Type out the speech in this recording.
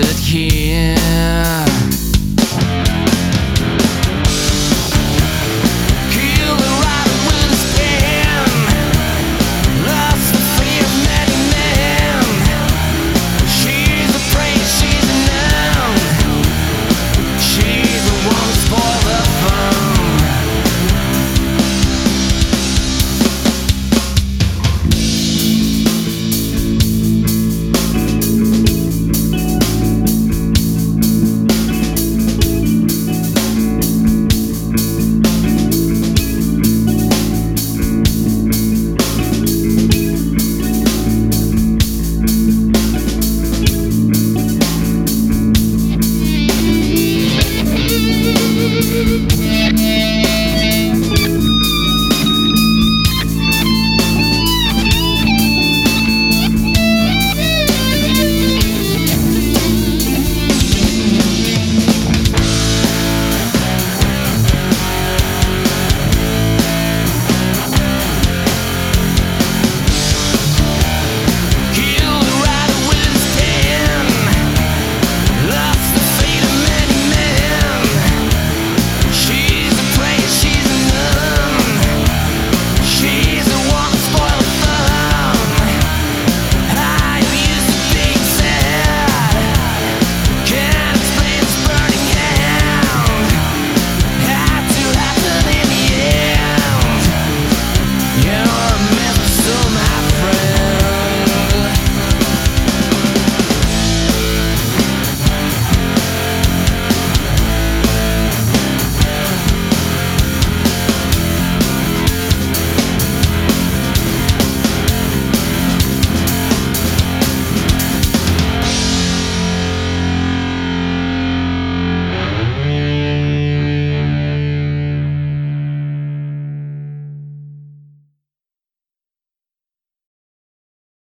it here.